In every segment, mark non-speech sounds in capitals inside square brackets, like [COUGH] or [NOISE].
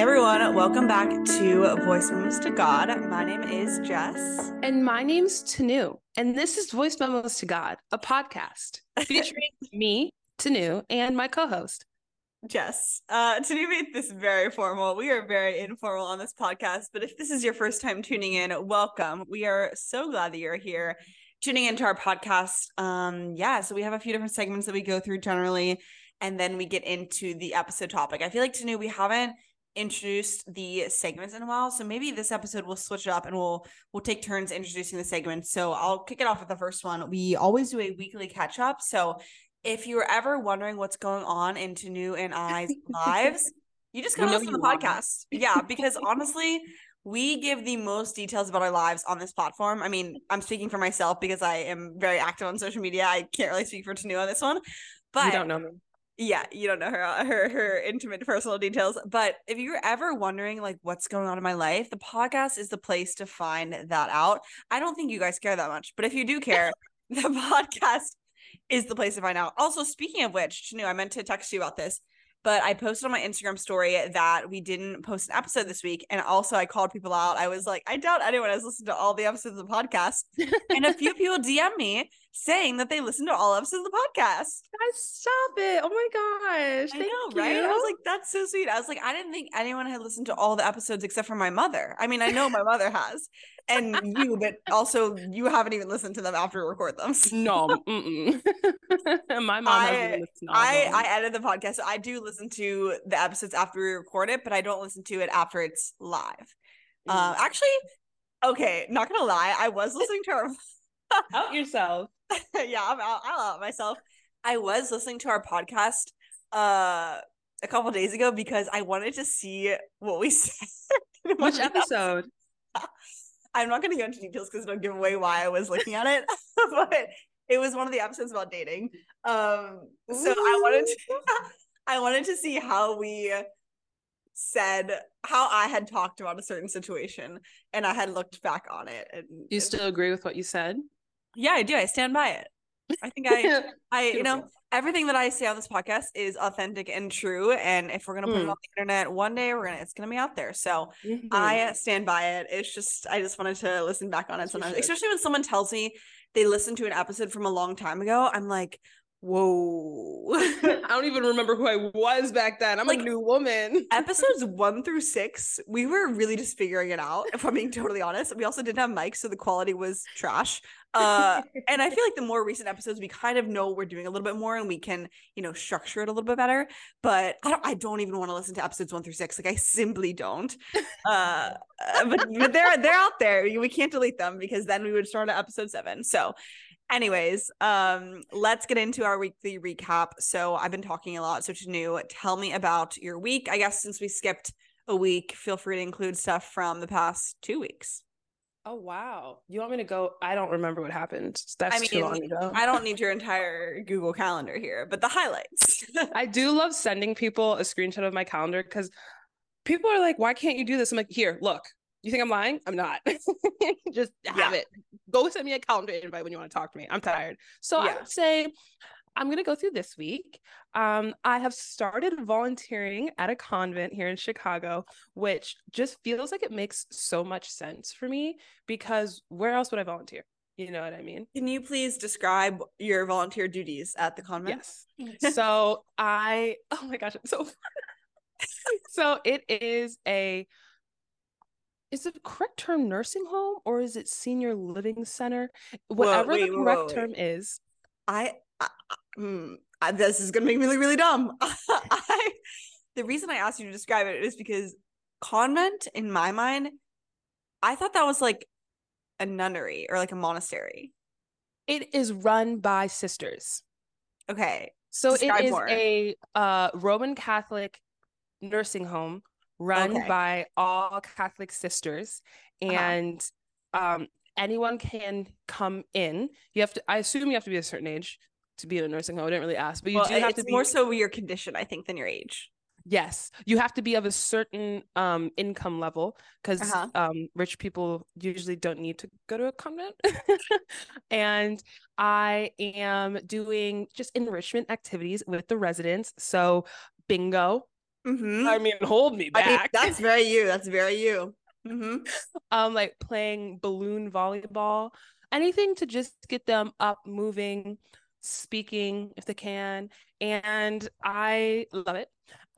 Hey everyone, welcome back to Voice Memos to God. My name is Jess. And my name's Tinu. And this is Voice Memos to God, a podcast [LAUGHS] featuring me, Tinu, and my co host. Jess. Uh, Tinu made this very formal. We are very informal on this podcast, but if this is your first time tuning in, welcome. We are so glad that you're here tuning into our podcast. Um, yeah, so we have a few different segments that we go through generally, and then we get into the episode topic. I feel like Tinu, we haven't introduced the segments in a while. So maybe this episode we'll switch it up and we'll we'll take turns introducing the segments. So i'll kick it off with the first one. We always do a weekly catch up so if you were ever wondering what's going on in Tinu and i's [LAUGHS] lives you just gotta listen to the podcast. Yeah because honestly we give the most details about our lives on this platform. I mean i'm speaking for myself because i am very active on social media. I can't really speak for Tinu on this one but you don't know me yeah you don't know her uh, her her intimate personal details but if you're ever wondering like what's going on in my life the podcast is the place to find that out. I don't think you guys care that much but if you do care [LAUGHS] the podcast is the place to find out. Also speaking of which Tinu, i meant to text you about this but I posted on my Instagram story that we didn't post an episode this week. And also, I called people out. I was like, I doubt anyone has listened to all the episodes of the podcast. and a few [LAUGHS] people DM me saying that they listened to all episodes of the podcast. Guys, stop it. Oh my gosh. I know, right? I was like, that's so sweet. I was like, I didn't think anyone had listened to all the episodes except for my mother. I mean, I know my mother has, and you, but also you haven't even listened to them after we record them. No, [LAUGHS] [LAUGHS] my mom I, I, I edit the podcast. So I do listen to the episodes after we record it, but I don't listen to it after it's live. Mm. Uh, actually, okay, not gonna lie, I was listening to our [LAUGHS] out yourself. yeah, I'm out. I'll out myself. I was listening to our podcast uh a couple days ago because I wanted to see what we [LAUGHS] said. Which episode? [LAUGHS] I'm not going to go into details because it'll give away why I was looking at it, [LAUGHS] but it was one of the episodes about dating. Um, so Ooh. I wanted to, I wanted to see how we said how I had talked about a certain situation, and I had looked back on it. And you still agree with what you said? Yeah, I do. I stand by it. I think I, [LAUGHS] I, you know, everything that I say on this podcast is authentic and true. And if we're gonna put mm. it on the internet one day, we're gonna, it's gonna be out there. So mm-hmm. I stand by it. It's just, I just wanted to listen back on it sometimes, especially when someone tells me they listened to an episode from a long time ago. I'm like, whoa. [LAUGHS] [LAUGHS] I don't even remember who i was back then. I'm like, a new woman. [LAUGHS] episodes one through six we were really just figuring it out if i'm being totally honest. We also didn't have mics so the quality was trash. Uh and i feel like the more recent episodes we kind of know we're doing a little bit more and we can you know structure it a little bit better. But i don't i don't even want to listen to episodes one through six. Like i simply don't. Uh but, but they're they're out there. We can't delete them because then we would start at episode seven. So Anyways, um, let's get into our weekly recap. So I've been talking a lot. So Tinu, tell me about your week. I guess since we skipped a week, feel free to include stuff from the past two weeks. Oh wow! You want me to go? I don't remember what happened. That's I mean, too long ago. I don't need your entire Google Calendar here, but the highlights. [LAUGHS] I do love sending people a screenshot of my calendar because people are like, "Why can't you do this?" I'm like, "Here, look. You think I'm lying? I'm not. [LAUGHS] Just have yeah. it. Go send me a calendar invite when you want to talk to me. I'm tired. So yeah. I would say I'm going to go through this week. Um, I have started volunteering at a convent here in Chicago, which just feels like it makes so much sense for me because where else would I volunteer? You know what I mean? Can you please describe your volunteer duties at the convent? Yes. so I, [LAUGHS] oh my gosh, so [LAUGHS] so it is a is it correct term nursing home or is it senior living center? Whatever wait, the correct wait, term is. I, I, mm, I, this is gonna make me look really dumb. [LAUGHS] I the reason I asked you to describe it is because convent in my mind, I thought that was like a nunnery or like a monastery. It is run by sisters. Okay. So Describe it is more. a uh, Roman Catholic nursing home run okay. by all Catholic sisters, uh-huh. and uh-huh. um, anyone can come in. You have to. I assume you have to be a certain age to be in a nursing home. I didn't really ask, but you well, do have to be more so your condition, I think, than your age. Yes, you have to be of a certain um, income level because uh-huh. um, rich people usually don't need to go to a convent. [LAUGHS] and I am doing just enrichment activities with the residents. So bingo, Mhm. I mean, hold me I mean, back. that's [LAUGHS] very you. That's very you. hmm um, like playing balloon volleyball, anything to just get them up, moving, speaking if they can. And I love it.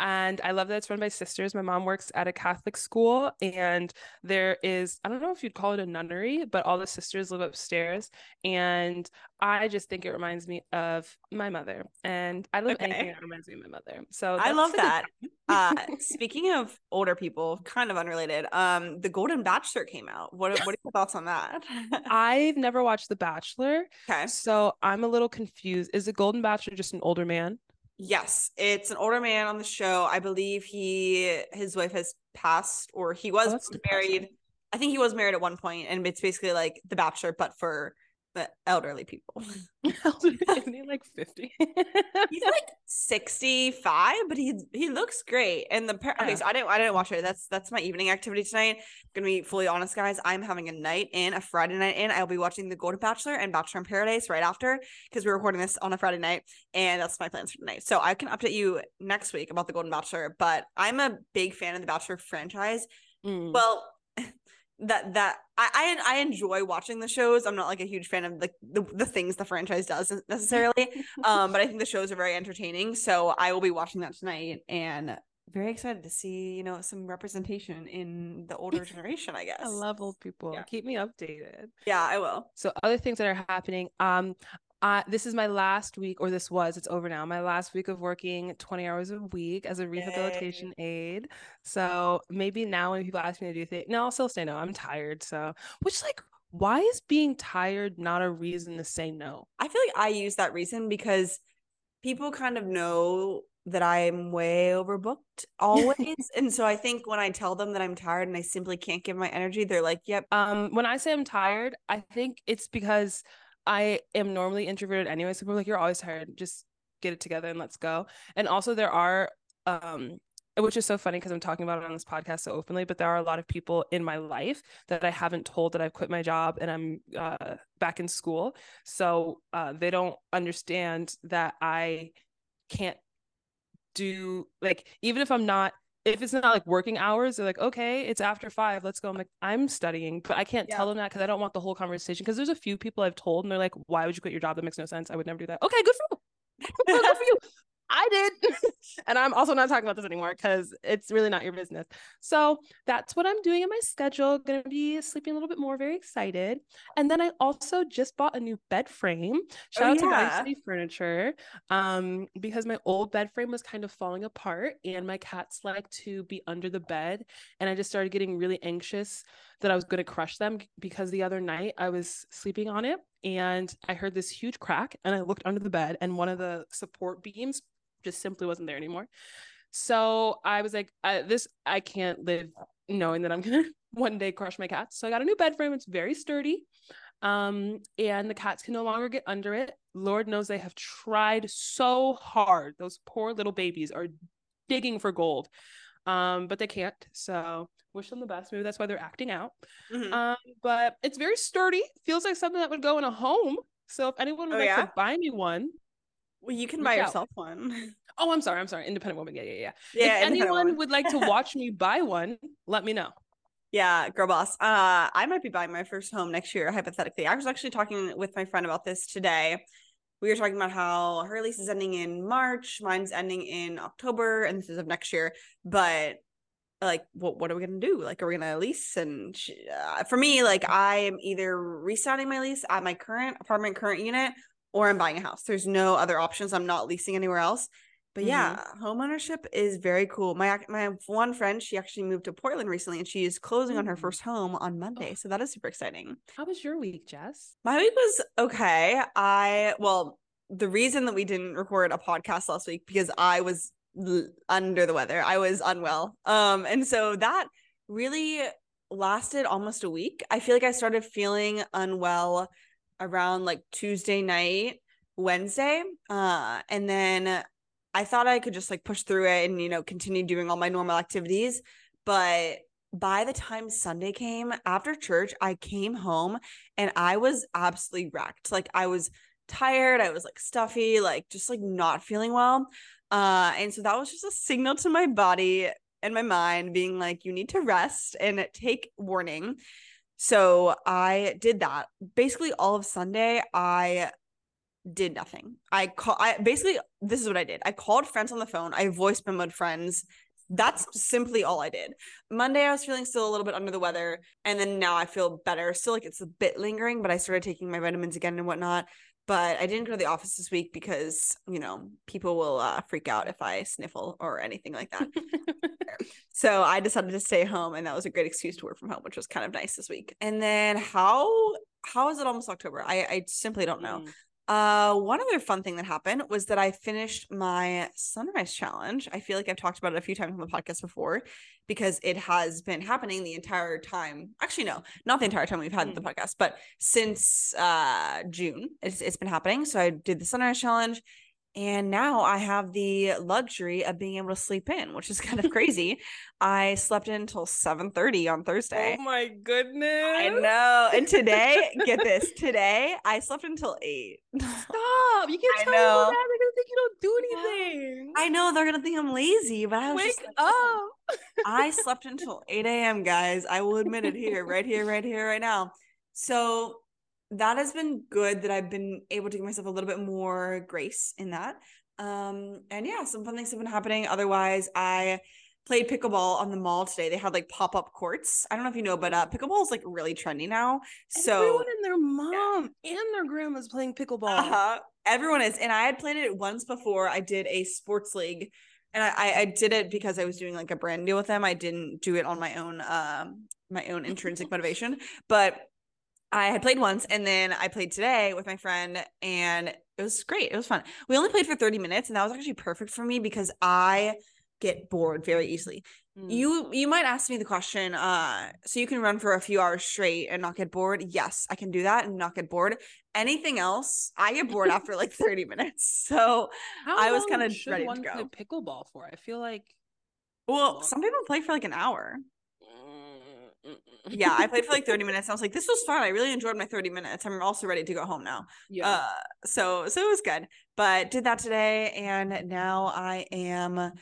And I love that it's run by sisters. My mom works at a Catholic school, and there is, I don't know if you'd call it a nunnery, but all the sisters live upstairs. And I just think it reminds me of my mother. And I love anything that reminds me of my mother. So I love [LAUGHS] that. Uh, [LAUGHS] speaking of older people, kind of unrelated. Um, The Golden Bachelor came out. What What are your thoughts on that? [LAUGHS] I've never watched The Bachelor. okay. So I'm a little confused. Is the Golden Bachelor just an older man? Yes, it's an older man on the show. I believe he his wife has passed, or he was Oh, married. I think he was married at one point, and it's basically like The Bachelor, but for the elderly people. [LAUGHS] [LAUGHS] Isn't he like 50? He's like sixty five, but he he looks great. And the par- okay, so I didn't I didn't watch it. That's that's my evening activity tonight. I'm gonna be fully honest, guys. I'm having a night in, a Friday night in. I'll be watching The Golden Bachelor and Bachelor in Paradise right after because we're recording this on a Friday night, and that's my plans for tonight. So I can update you next week about The Golden Bachelor. But I'm a big fan of the Bachelor franchise. Mm. Well, that that I, I I enjoy watching the shows. I'm not like a huge fan of like the, the things the franchise does necessarily. [LAUGHS] um, but I think the shows are very entertaining. So I will be watching that tonight and very excited to see, you know, some representation in the older [LAUGHS] generation, I guess. I love old people. Yeah. Keep me updated. yeah, I will. So other things that are happening. Um, uh, this is my last week, or this was, it's over now. My last week of working 20 hours a week as a rehabilitation aide. So maybe now when people ask me to do things, no, I'll still say no. I'm tired. So, which like, why is being tired not a reason to say no? I feel like I use that reason because people kind of know that I'm way overbooked always. [LAUGHS] and so I think when I tell them that I'm tired and I simply can't give my energy, they're like, yep. Um, when I say I'm tired, I think it's because I am normally introverted anyway. So people like, you're always tired. Just get it together and let's go. And also there are um which is so funny because I'm talking about it on this podcast so openly, but there are a lot of people in my life that I haven't told that I've quit my job and I'm uh, back in school. So uh, they don't understand that I can't do like even if I'm not if it's not like working hours, they're like, okay, it's after five, let's go. I'm like, I'm studying, but I can't Yeah. tell them that because I don't want the whole conversation. Because there's a few people I've told, and they're like, why would you quit your job? That makes no sense. I would never do that. Okay, good for you. [LAUGHS] good for you. I did. [LAUGHS] and I'm also not talking about this anymore because it's really not your business. So that's what I'm doing in my schedule. Gonna be sleeping a little bit more, very excited. And then I also just bought a new bed frame. Shout out to yeah. City Furniture. Um, because my old bed frame was kind of falling apart and my cats like to be under the bed. And I just started getting really anxious that I was gonna crush them because the other night I was sleeping on it and I heard this huge crack and I looked under the bed and one of the support beams just simply wasn't there anymore. So I was like, I, this I can't live knowing that I'm gonna [LAUGHS] one day crush my cats. So I got a new bed frame. It's very sturdy. Um, and the cats can no longer get under it. Lord knows they have tried so hard. Those poor little babies are digging for gold. Um, but they can't. So wish them the best. Maybe that's why they're acting out. Mhm. Um, but it's very sturdy. Feels like something that would go in a home. So if anyone would Oh, like yeah? to buy me one, well, you can buy out. yourself one. [LAUGHS] oh, I'm sorry, I'm sorry, independent woman. Yeah, yeah, yeah. yeah, if anyone woman. would like to watch me buy one, let me know. Yeah, girl boss. Uh, I might be buying my first home next year, hypothetically. I was actually talking with my friend about this today. We were talking about how her lease is ending in March, mine's ending in October, and this is of next year. But like, what what are we gonna do? Like, are we gonna lease? And sh uh, for me, like, I am either resigning my lease at my current apartment, current unit, or I'm buying a house. There's no other options. I'm not leasing anywhere else. But yeah, homeownership is very cool. My my one friend, she actually moved to Portland recently, and she is closing on her first home on Monday. Oh. So that is super exciting. How was your week, Jess? My week was okay. I well, the reason that we didn't record a podcast last week because I was l- under the weather. I was unwell. Um, and so that really lasted almost a week. I feel like I started feeling unwell around like Tuesday night, Wednesday. Uh, and then I thought I could just like push through it and you know continue doing all my normal activities, but by the time Sunday came after church, I came home and I was absolutely wrecked. Like I was tired, I was like stuffy, like just like not feeling well. Uh, and so that was just a signal to my body and my mind being like, you need to rest and take warning. So I did that. Basically, all of Sunday, I did nothing. I call I basically this is what I did. I called friends on the phone. I voice memoed friends. That's simply all I did. Monday I was feeling still a little bit under the weather, and then now I feel better. Still like it's a bit lingering, but I started taking my vitamins again and whatnot. But I didn't go to the office this week because you know people will uh, freak out if I sniffle or anything like that. [LAUGHS] so I decided to stay home, and that was a great excuse to work from home, which was kind of nice this week. And then how how is it almost October? I I simply don't know. Mm. Uh, one other fun thing that happened was that I finished my sunrise challenge. I feel like I've talked about it a few times on the podcast before because it has been happening the entire time. Actually, no, not the entire time we've had mm. the podcast, but since uh June, it's it's been happening. So I did the sunrise challenge and now I have the luxury of being able to sleep in, which is kind of [LAUGHS] crazy. I slept in until 7:30 on oh Thursday. Oh my goodness. I know. And today, [LAUGHS] get this, today I slept until 8. [LAUGHS] Stop. You can't I tell know. them that. They're gonna think you don't do anything. I know they're gonna think I'm lazy, but I was Wake just like, up. I slept until 8 a.m. guys. I will admit it here, right here, right here, right now. So that has been good that I've been able to give myself a little bit more grace in that. Um, and yeah, some fun things have been happening. Otherwise, I played pickleball on the mall today. They had like pop up courts. I don't know if you know, but uh, pickleball is like really trendy now. So everyone and their mom yeah. and their grandma's playing pickleball. Uh-huh. Everyone is, and I had played it once before. I did a sports league, and I I did it because I was doing like a brand deal with them. I didn't do it on my own um my own intrinsic motivation, but I had played once and then I played today with my friend and it was great. It was fun. We only played for 30 minutes and that was actually perfect for me because I get bored very easily. Mm. You you might ask me the question uh so you can run for a few hours straight and not get bored? Yes, I can do that and not get bored. Anything else, I get bored [LAUGHS] after like 30 minutes. [LAUGHS] So How I was kind of ready to go. pickleball for? I feel like well, some people play for like an hour yeah, I played for like 30 [LAUGHS] minutes. I was like, this was fun. I really enjoyed my 30 minutes. I'm also ready to go home now. Yeah. Uh, so so it was good. But did that today and now I am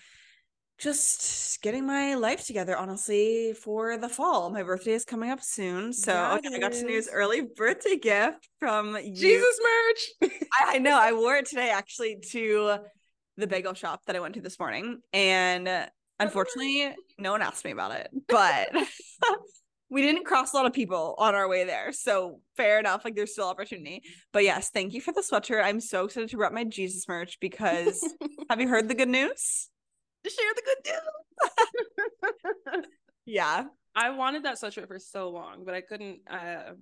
just getting my life together, honestly, for the fall. My birthday is coming up soon. So okay, I got to news early birthday gift from you. Jesus merch. [LAUGHS] I, I know. I wore it today actually to the bagel shop that I went to this morning. And unfortunately, no one asked me about it. But [LAUGHS] we didn't cross a lot of people on our way there. So fair enough. Like there's still opportunity. But yes, thank you for the sweater. I'm so excited to rep my Jesus merch because [LAUGHS] have you heard the good news? Share the good news. [LAUGHS] yeah. I wanted that sweatshirt for so long, but I couldn't uh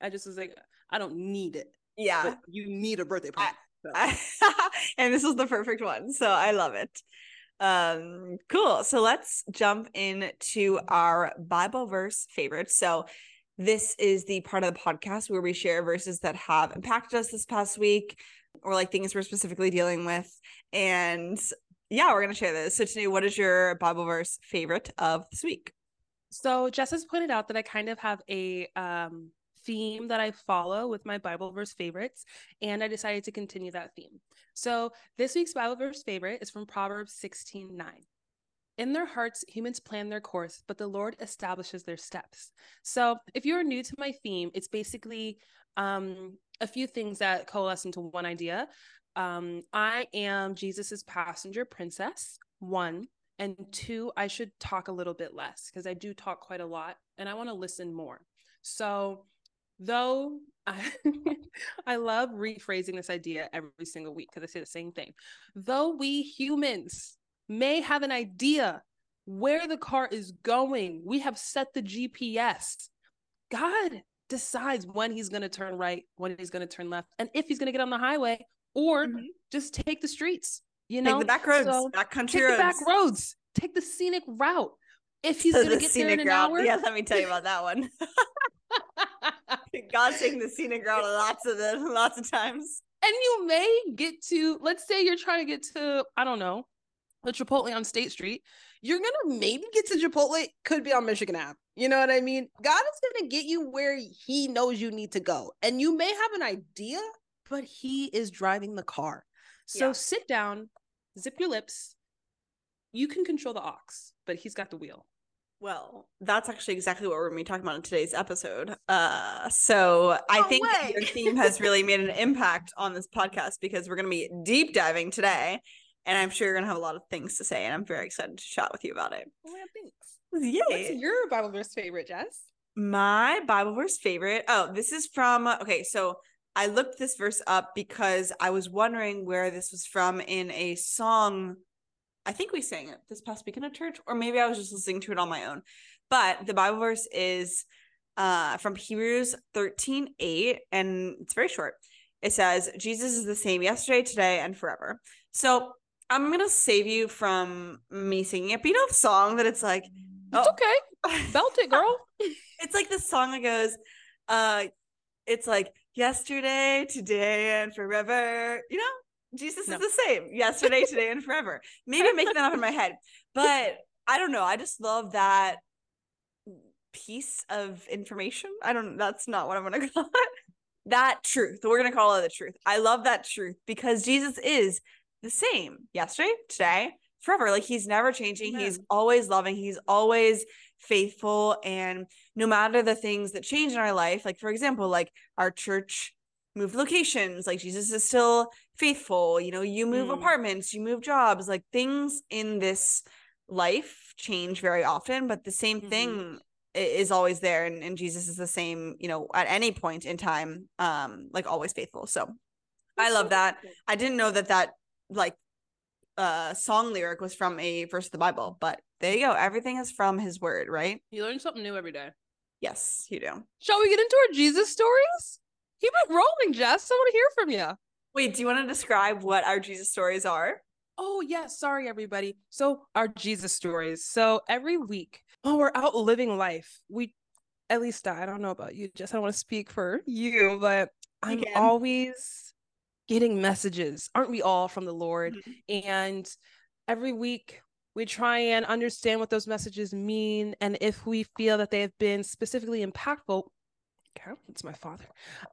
I just was like, I don't need it. Yeah. But you need a birthday party. So. [LAUGHS] and this was the perfect one. So I love it. Um, cool. So let's jump into our Bible verse favorites. So this is the part of the podcast where we share verses that have impacted us this past week or like things we're specifically dealing with. And yeah, we're going to share this. So today, what is your Bible verse favorite of this week? So Jess has pointed out that I kind of have a um theme that I follow with my Bible verse favorites, and I decided to continue that theme. So this week's Bible verse favorite is from Proverbs 16 9. In their hearts, humans plan their course, but the Lord establishes their steps. So, if you're new to my theme, it's basically um, a few things that coalesce into one idea. Um, I am Jesus's passenger princess, one. And two, I should talk a little bit less because I do talk quite a lot and I want to listen more. So, though I, [LAUGHS] I love rephrasing this idea every single week because I say the same thing. Though we humans may have an idea where the car is going, we have set the GPS. God decides when he's going to turn right, when he's going to turn left, and if he's going to get on the highway or mm-hmm. just take the streets. You know, take the back roads, so back country roads. back roads. Take the scenic route. If he's so going to get there in an route. hour, yeah. Let me tell you about that one. [LAUGHS] [LAUGHS] God's taking the scenic route lots of the lots of times. And you may get to, let's say you're trying to get to, I don't know, the Chipotle on State Street. You're gonna maybe get to Chipotle, could be on Michigan Ave. You know what I mean? God is gonna get you where He knows you need to go, and you may have an idea, but He is driving the car. So yeah. sit down, zip your lips. You can control the aux, but he's got the wheel. Well, that's actually exactly what we're going to be talking about in today's episode. Uh, so I think way. your theme has really made an impact on this podcast because we're going to be deep diving today, and I'm sure you're going to have a lot of things to say, and I'm very excited to chat with you about it. Oh, yeah, thanks. Yay! What's your Bible verse favorite, Jess? My Bible verse favorite. Oh, this is from. Okay, so I looked this verse up because I was wondering where this was from in a song. I think we sang it this past weekend at church, or maybe I was just listening to it on my own. But the Bible verse is uh, from Hebrews 13 8, and it's very short. It says, Jesus is the same yesterday, today, and forever. So I'm going to save you from me singing it. But you know the song that it's like, It's Oh. okay. [LAUGHS] Belt it, girl. it's like the song that goes uh it's like yesterday today and forever you know jesus No. is the same yesterday today and forever. Maybe i'm making that up in my head but i don't know. I just love that piece of information. I don't that's not what i'm gonna [LAUGHS] call it. That truth. We're gonna call it the truth. I love that truth because jesus is the same yesterday today forever. Like he's never changing. He's always loving. He's always faithful. And no matter the things that change in our life like for example like our church moved locations like jesus is still faithful you know you move Mm. apartments you move jobs like things in this life change very often but the same Mhm. thing is always there and, and jesus is the same you know at any point in time um like always faithful so i love so that i didn't know that that like uh song lyric was from a verse of the bible but there you go everything is from his word right You learn something new every day. yes you do Shall we get into our Jesus stories? Keep it rolling, Jess. I want to hear from you. wait do you want to describe what our jesus stories are Oh, yes. Sorry, everybody. So, our Jesus stories. So, every week when we're out living life, we, at least I, I don't know about you, Jess, I don't want to speak for you, but I'm can. always getting messages. Aren't we all from the Lord? Mhm. And every week we try and understand what those messages mean. And if we feel that they have been specifically impactful, it's my father.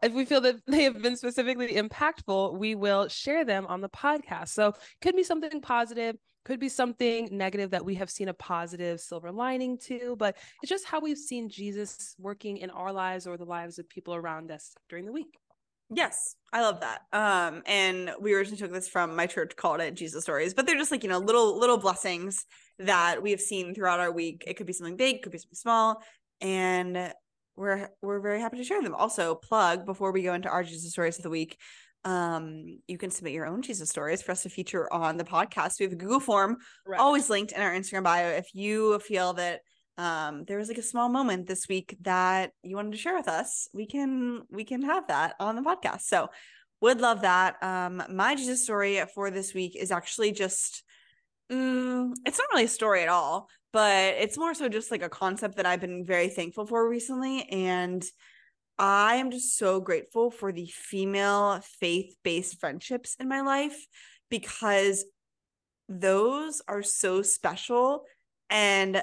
If we feel that they have been specifically impactful, we will share them on the podcast. So could be something positive, could be something negative that we have seen a positive silver lining to, but it's just how we've seen Jesus working in our lives or the lives of people around us during the week. Yes, I love that. Um, and we originally took this from my church, called it Jesus Stories, but they're just like you know little little blessings that we have seen throughout our week. It could be something big, could be something small, and we're we're very happy to share them. Also, plug before we go into our Jesus Stories of the week. Um, you can submit your own Jesus stories for us to feature on the podcast. We have a Google form Right. always linked in our Instagram bio. If you feel that um there was like a small moment this week that you wanted to share with us, we can we can have that on the podcast. So would love that. Um my Jesus story for this week is actually just mm, it's not really a story at all, but it's more so just like a concept that I've been very thankful for recently and I am just so grateful for the female faith-based friendships in my life because those are so special and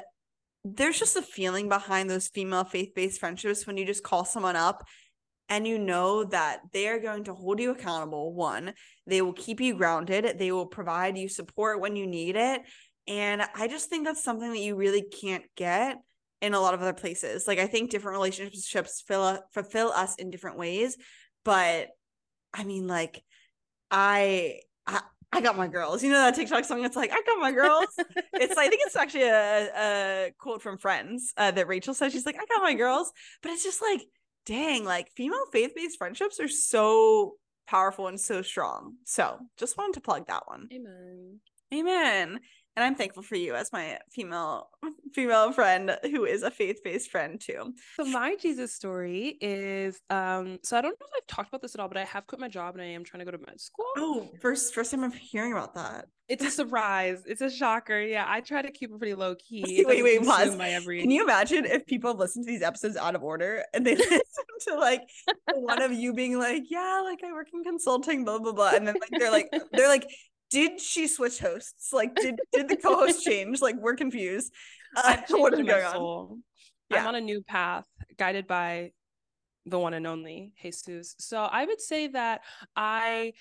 there's just a feeling behind those female faith-based friendships when you just call someone up and you know that they are going to hold you accountable one they will keep you grounded they will provide you support when you need it and i just think that's something that you really can't get in a lot of other places like i think different relationships fill, fulfill us in different ways but i mean like i i I got my girls. You know that TikTok song? It's like, I got my girls. it's I think it's actually a, a quote from Friends uh, that Rachel says. She's like, I got my girls. But it's just like, dang, like female faith-based friendships are so powerful and so strong. So just wanted to plug that one. Amen. Amen. And I'm thankful for you as my female [LAUGHS] female friend who is a faith-based friend too. So my Jesus story is um so I don't know if I've talked about this at all, but I have quit my job and I am trying to go to med school. Oh, first first time I'm hearing about that. It's a surprise. It's a shocker. Yeah, I try to keep it pretty low key. [LAUGHS] Wait, wait, wait, pause. My every... Can you imagine if people listen to these episodes out of order and they [LAUGHS] listen to like one of you being like, yeah, like I work in consulting, blah blah blah, and then like they're like they're like, did she switch hosts? Like, did did the co-host [LAUGHS] change? Like, we're confused. Uh, [LAUGHS] what is going my on? soul. I'm on a new path, guided by the one and only Jesus. So I would say that I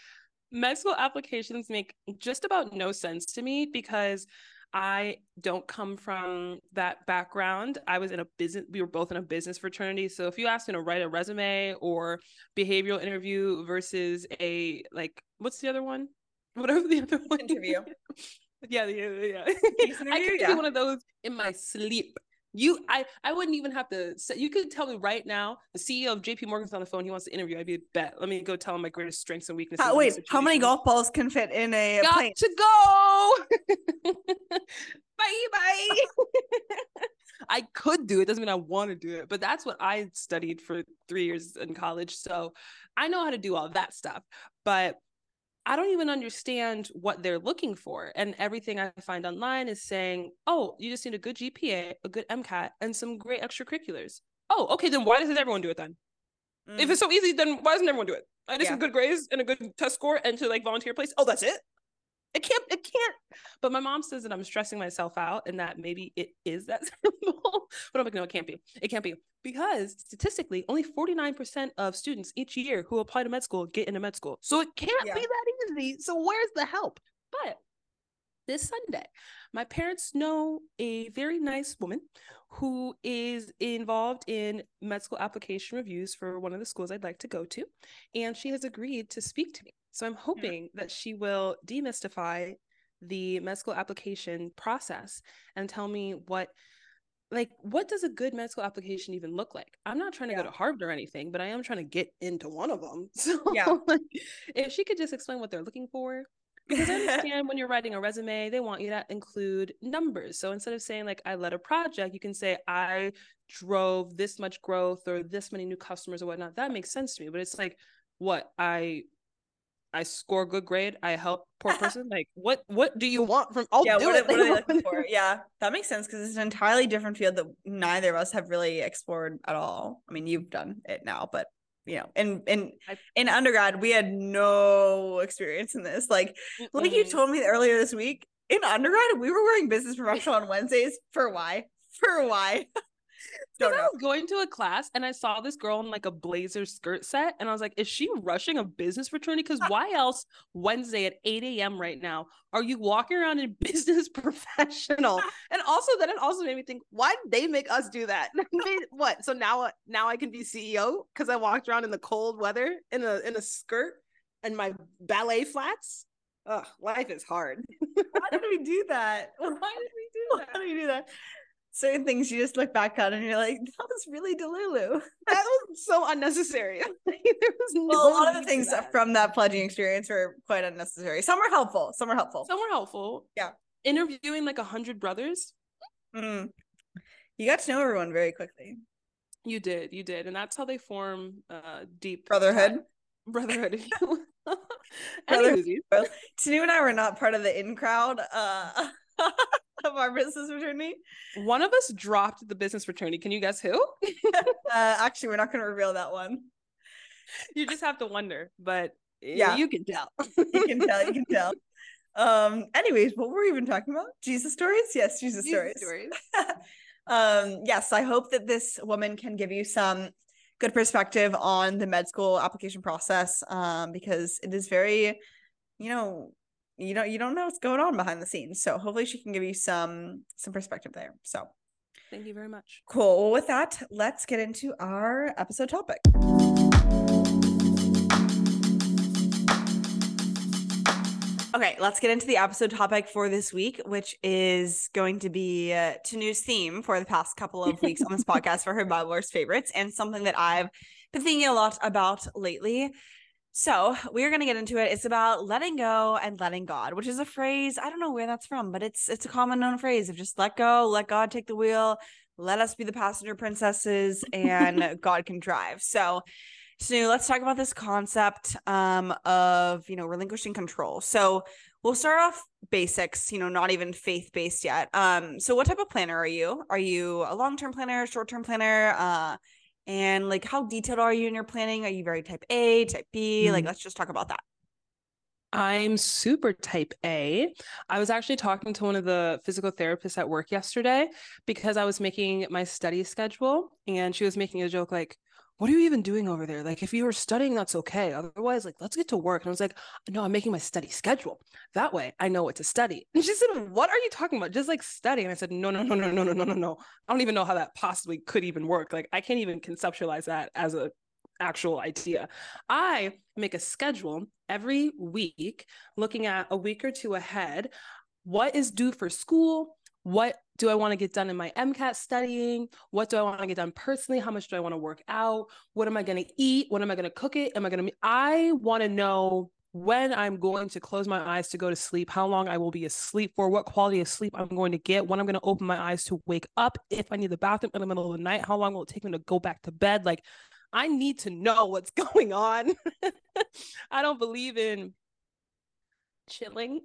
med school applications make just about no sense to me because I don't come from that background. I was in a business, we were both in a business fraternity. So if you asked me to write a resume or behavioral interview versus a, like, what's the other one? [LAUGHS] Whatever the other one. Interview. [LAUGHS] yeah, yeah, yeah. [LAUGHS] I could yeah. do one of those in my sleep. You, I, I wouldn't even have to. Say, you could tell me right now. The CEO of JP Morgan's on the phone. He wants to interview. I'd be a bet. Let me go tell him my greatest strengths and weaknesses. How, wait, how many golf balls can fit in a Got plane? to go. bye bye. I could do it. Doesn't mean I want to do it, but that's what I studied for three years in college. So I know how to do all that stuff. But I don't even understand what they're looking for. And everything I find online is saying, oh, you just need a good GPA, a good MCAT, and some great extracurriculars. Oh, okay. Then why doesn't everyone do it then? If Mm. it's so easy, then why doesn't everyone do it? I need Yeah. some good grades and a good test score and to like volunteer place. Oh, that's it. It can't. It can't. But my mom says that I'm stressing myself out and that maybe it is that [LAUGHS] simple. but I'm like, no, it can't be. It can't be because statistically, only 49% of students each year who apply to med school get into med school. So it can't Yeah. be that easy. So where's the help? But this Sunday, my parents know a very nice woman who is involved in med school application reviews for one of the schools I'd like to go to. And she has agreed to speak to me. So I'm mm. hoping that she will demystify the med school application process and tell me what like what does a good med school application even look like i'm not trying to Yeah. go to harvard or anything but i am trying to get into one of them [LAUGHS] so Yeah. like, if she could just explain what they're looking for because I [LAUGHS] understand when you're writing a resume, they want you to include numbers. So instead of saying like I led a project, you can say I drove this much growth or this many new customers or whatnot. That makes sense to me. But it's like, what I I score good grade, I help poor [LAUGHS] person. like what what do you want from I'll yeah, do what, it. what are they looking for? Yeah, that makes sense because it's an entirely different field that neither of us have really explored at all. I mean, you've done it now, but you know, in in in undergrad, we had no experience in this. Like, like you told me earlier this week, in undergrad, we were wearing business professional on Wednesdays for why? For why? [LAUGHS] I was going to a class and I saw this girl in like a blazer skirt set, and I was like, "Is she rushing a business fraternity? Because uh why else Wednesday at eight a.m. right now are you walking around in [LAUGHS] business professional?" [LAUGHS] And also, then it also made me think, why did they make us do that? [LAUGHS] What? So now, uh, now I can be CEO because I walked around in the cold weather in a in a skirt and my ballet flats. Ugh, life is hard. Why did we do that? Why did we do Why that? did we do that? Certain things you just look back on and you're like, that was really Delulu. [LAUGHS] That was so unnecessary. [LAUGHS] there was no Well, a lot of the things that. from that pledging experience were quite unnecessary. Some were helpful. Some were helpful. Some were helpful. Yeah. Interviewing like a hundred brothers. Mm. You got to know everyone very quickly. You did, you did. And that's how they form uh deep Brotherhood. Brotherhood. [LAUGHS] if. Brother- Tinu and I were not part of the in crowd uh, [LAUGHS] of our business fraternity. One of us dropped the business fraternity. Can you guess who? [LAUGHS] [LAUGHS] Uh, actually, we're not going to reveal that one. you just have to wonder, but Yeah. you can tell. You can tell. You can tell. Um. Anyways, what were we even talking about? Jesus stories. Yes, Jesus, Jesus stories. um. Yes, I hope that this woman can give you some good perspective on the med school application process. Um, because it is very, you know, you don't you don't know what's going on behind the scenes. So hopefully she can give you some some perspective there. So Thank you very much. cool. Well, with that, let's get into our episode topic. Okay, let's get into the episode topic for this week, which is going to be uh, Tinu's theme for the past couple of weeks on this [LAUGHS] podcast for her Bible-verse favorites, and something that I've been thinking a lot about lately. So we're gonna get into it. It's about letting go and letting God, which is a phrase I don't know where that's from, but it's it's a common known phrase of just let go, let God take the wheel, let us be the passenger princesses, and [LAUGHS] God can drive. So so let's talk about this concept um, of you know relinquishing control. So we'll start off basics, you know, not even faith based yet. Um, so what type of planner are you? Are you a long term planner, short term planner? Uh, and like how detailed are you in your planning? Are you very type A, type B? Like Mhm. let's just talk about that. I'm super type A. I was actually talking to one of the physical therapists at work yesterday because I was making my study schedule and she was making a joke like, what are you even doing over there? Like, if you were studying, that's okay. Otherwise, like, let's get to work. And I was like, no, I'm making my study schedule. That way I know what to study. And she said, what are you talking about? Just like study. And I said, no, no, no, no, no, no, no, no, no. I don't even know how that possibly could even work. Like, I can't even conceptualize that as a actual idea. I make a schedule every week, looking at a week or two ahead. What is due for school? What do I want to get done in my MCAT studying? What do I want to get done personally? How much do I want to work out? What am I going to eat? When am I going to cook it? Am I going to? I want to know when I'm going to close my eyes to go to sleep, how long I will be asleep for, what quality of sleep I'm going to get, when I'm going to open my eyes to wake up, if I need the bathroom in the middle of the night, how long will it take me to go back to bed? Like, I need to know what's [LAUGHS] going on. [LAUGHS] I don't believe in chilling.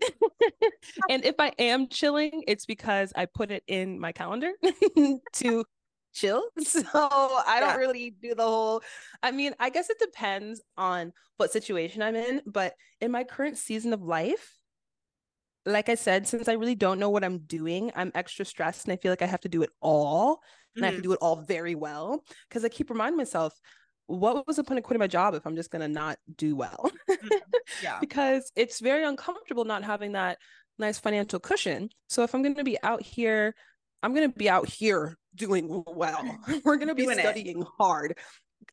[LAUGHS] and if I am chilling, it's because I put it in my calendar [LAUGHS] to chill. [LAUGHS] So I don't yeah. really do the whole I mean, I guess it depends on what situation I'm in, but in my current season of life, like I said, since I really don't know what I'm doing, I'm extra stressed and I feel like I have to do it all and mm-hmm. I have to mm-hmm. do it all very well because I keep reminding myself what was the point of quitting my job if I'm just going to not do well? Mm-hmm. [LAUGHS] yeah. because it's very uncomfortable not having that nice financial cushion. So if I'm going to be out here, I'm going to be out here doing well. [LAUGHS] [LAUGHS] We're going to be doing studying it. hard.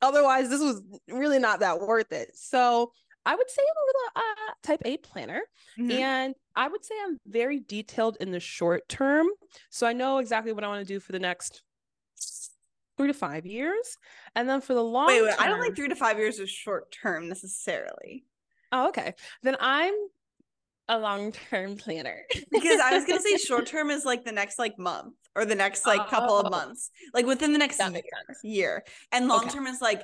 Otherwise, this was really not that worth it. So I would say I'm a little uh, type A planner. Mm-hmm. And I would say I'm very detailed in the short term. So I know exactly what I want to do for the next three to five years. And then for the long wait, wait term, I don't think three to five years is short term necessarily. Oh, okay. Then I'm a long term planner. because I was gonna say [LAUGHS] short term is like the next like month or the next like couple of oh. months. Like within the next year, year. And long term okay. is like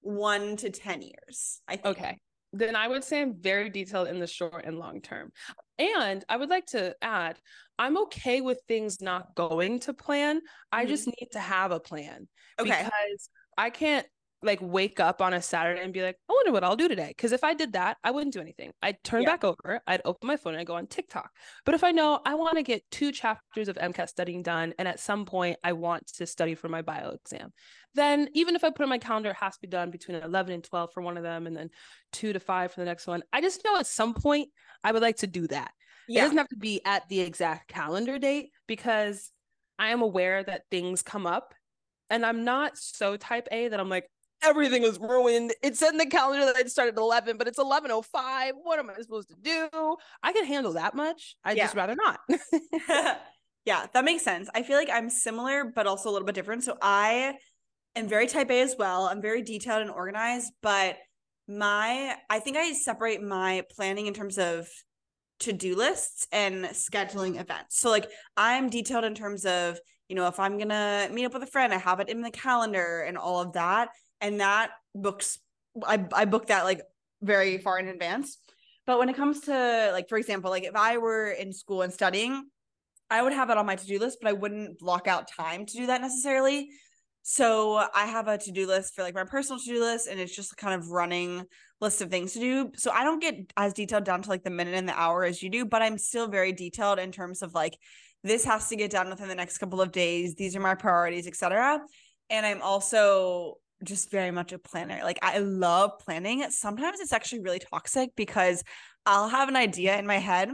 one to ten years. I think. Okay. Then I would say I'm very detailed in the short and long term. And I would like to add, I'm okay with things not going to plan. I mm-hmm. just need to have a plan. Okay. Because I can't like wake up on a Saturday and be like, I wonder what I'll do today. Because if I did that, I wouldn't do anything. I'd turn yeah. back over, I'd open my phone and I'd go on TikTok. But if I know I want to get two chapters of MCAT studying done, and at some point I want to study for my bio exam, then even if I put in my calendar, it has to be done between 11 and 12 for one of them, and then two to five for the next one. I just know at some point I would like to do that. Yeah. It doesn't have to be at the exact calendar date because I am aware that things come up and I'm not so type A that I'm like, everything is ruined. It said in the calendar that it started at 11, but it's 11.05. What am I supposed to do? I can handle that much. I'd yeah. just rather not. [LAUGHS] [LAUGHS] yeah, that makes sense. I feel like I'm similar, but also a little bit different. So I am very type A as well. I'm very detailed and organized, but my, I think I separate my planning in terms of to-do lists and scheduling events. So like I'm detailed in terms of, you know, if I'm going to meet up with a friend, I have it in the calendar and all of that. And that books I I book that like very far in advance. But when it comes to like for example, like if I were in school and studying, I would have it on my to-do list, but I wouldn't block out time to do that necessarily. So I have a to-do list for like my personal to-do list and it's just a kind of running list of things to do. So I don't get as detailed down to like the minute and the hour as you do, but I'm still very detailed in terms of like this has to get done within the next couple of days. These are my priorities, etc. And I'm also just very much a planner. Like I love planning. Sometimes it's actually really toxic because I'll have an idea in my head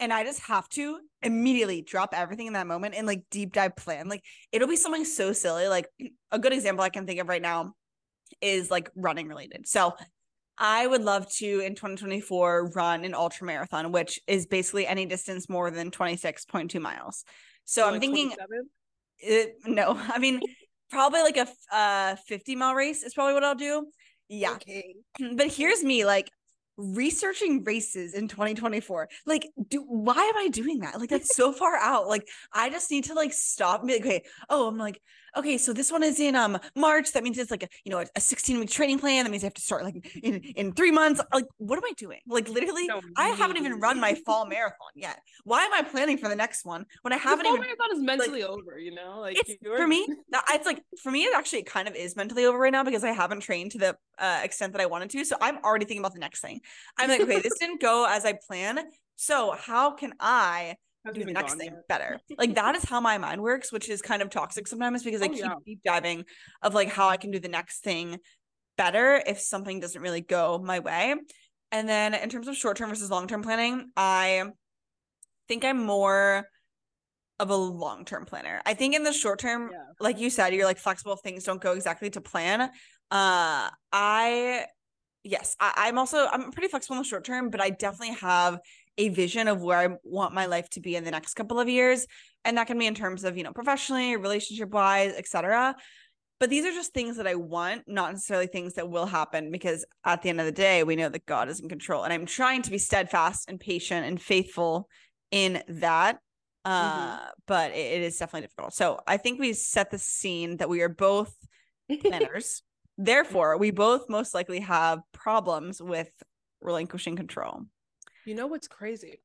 and I just have to immediately drop everything in that moment and like deep dive plan. Like it'll be something so silly. Like [CLEARS THROAT] a good example I can think of right now is like running related. So I would love to in 2024 run an ultra marathon, which is basically any distance more than 26.2 miles. So, so I'm like thinking, it, no, [LAUGHS] I mean, probably like a uh, 50 mile race is probably what I'll do. Yeah. Okay. [CLEARS THROAT] But here's me like researching races in 2024 like do why am i doing that like that's so far out like i just need to like stop be like okay oh i'm like okay, so this one is in um March. That means it's like a you know a 16 week training plan. That means I have to start like in in three months. Like, what am I doing? Like literally, no, I haven't even run my fall [LAUGHS] marathon yet. Why am I planning for the next one when I haven't fall even? Marathon is mentally like, over. You know, like it's, for me. [LAUGHS] It's like for me, it actually kind of is mentally over right now because I haven't trained to the uh, extent that I wanted to. So I'm already thinking about the next thing. I'm like, okay, this didn't go as I planned. So how can I do the next thing yet. better. like that is how my mind works, which is kind of toxic sometimes because oh, I keep yeah. deep diving of like how I can do the next thing better if something doesn't really go my way. And then in terms of short term versus long term planning, I think I'm more of a long term planner. I think in the short term, yeah. like you said, you're like flexible if things don't go exactly to plan. Uh I yes, I, I'm also I'm pretty flexible in the short term, but I definitely have a vision of where I want my life to be in the next couple of years. And that can be in terms of, you know, professionally, relationship wise, etc. But these are just things that I want, not necessarily things that will happen because at the end of the day, we know that God is in control. And I'm trying to be steadfast and patient and faithful in that. Uh, mm-hmm. but it, it is definitely difficult. So I think we set the scene that we are both [LAUGHS] planners. Therefore, we both most likely have problems with relinquishing control. You know what's crazy?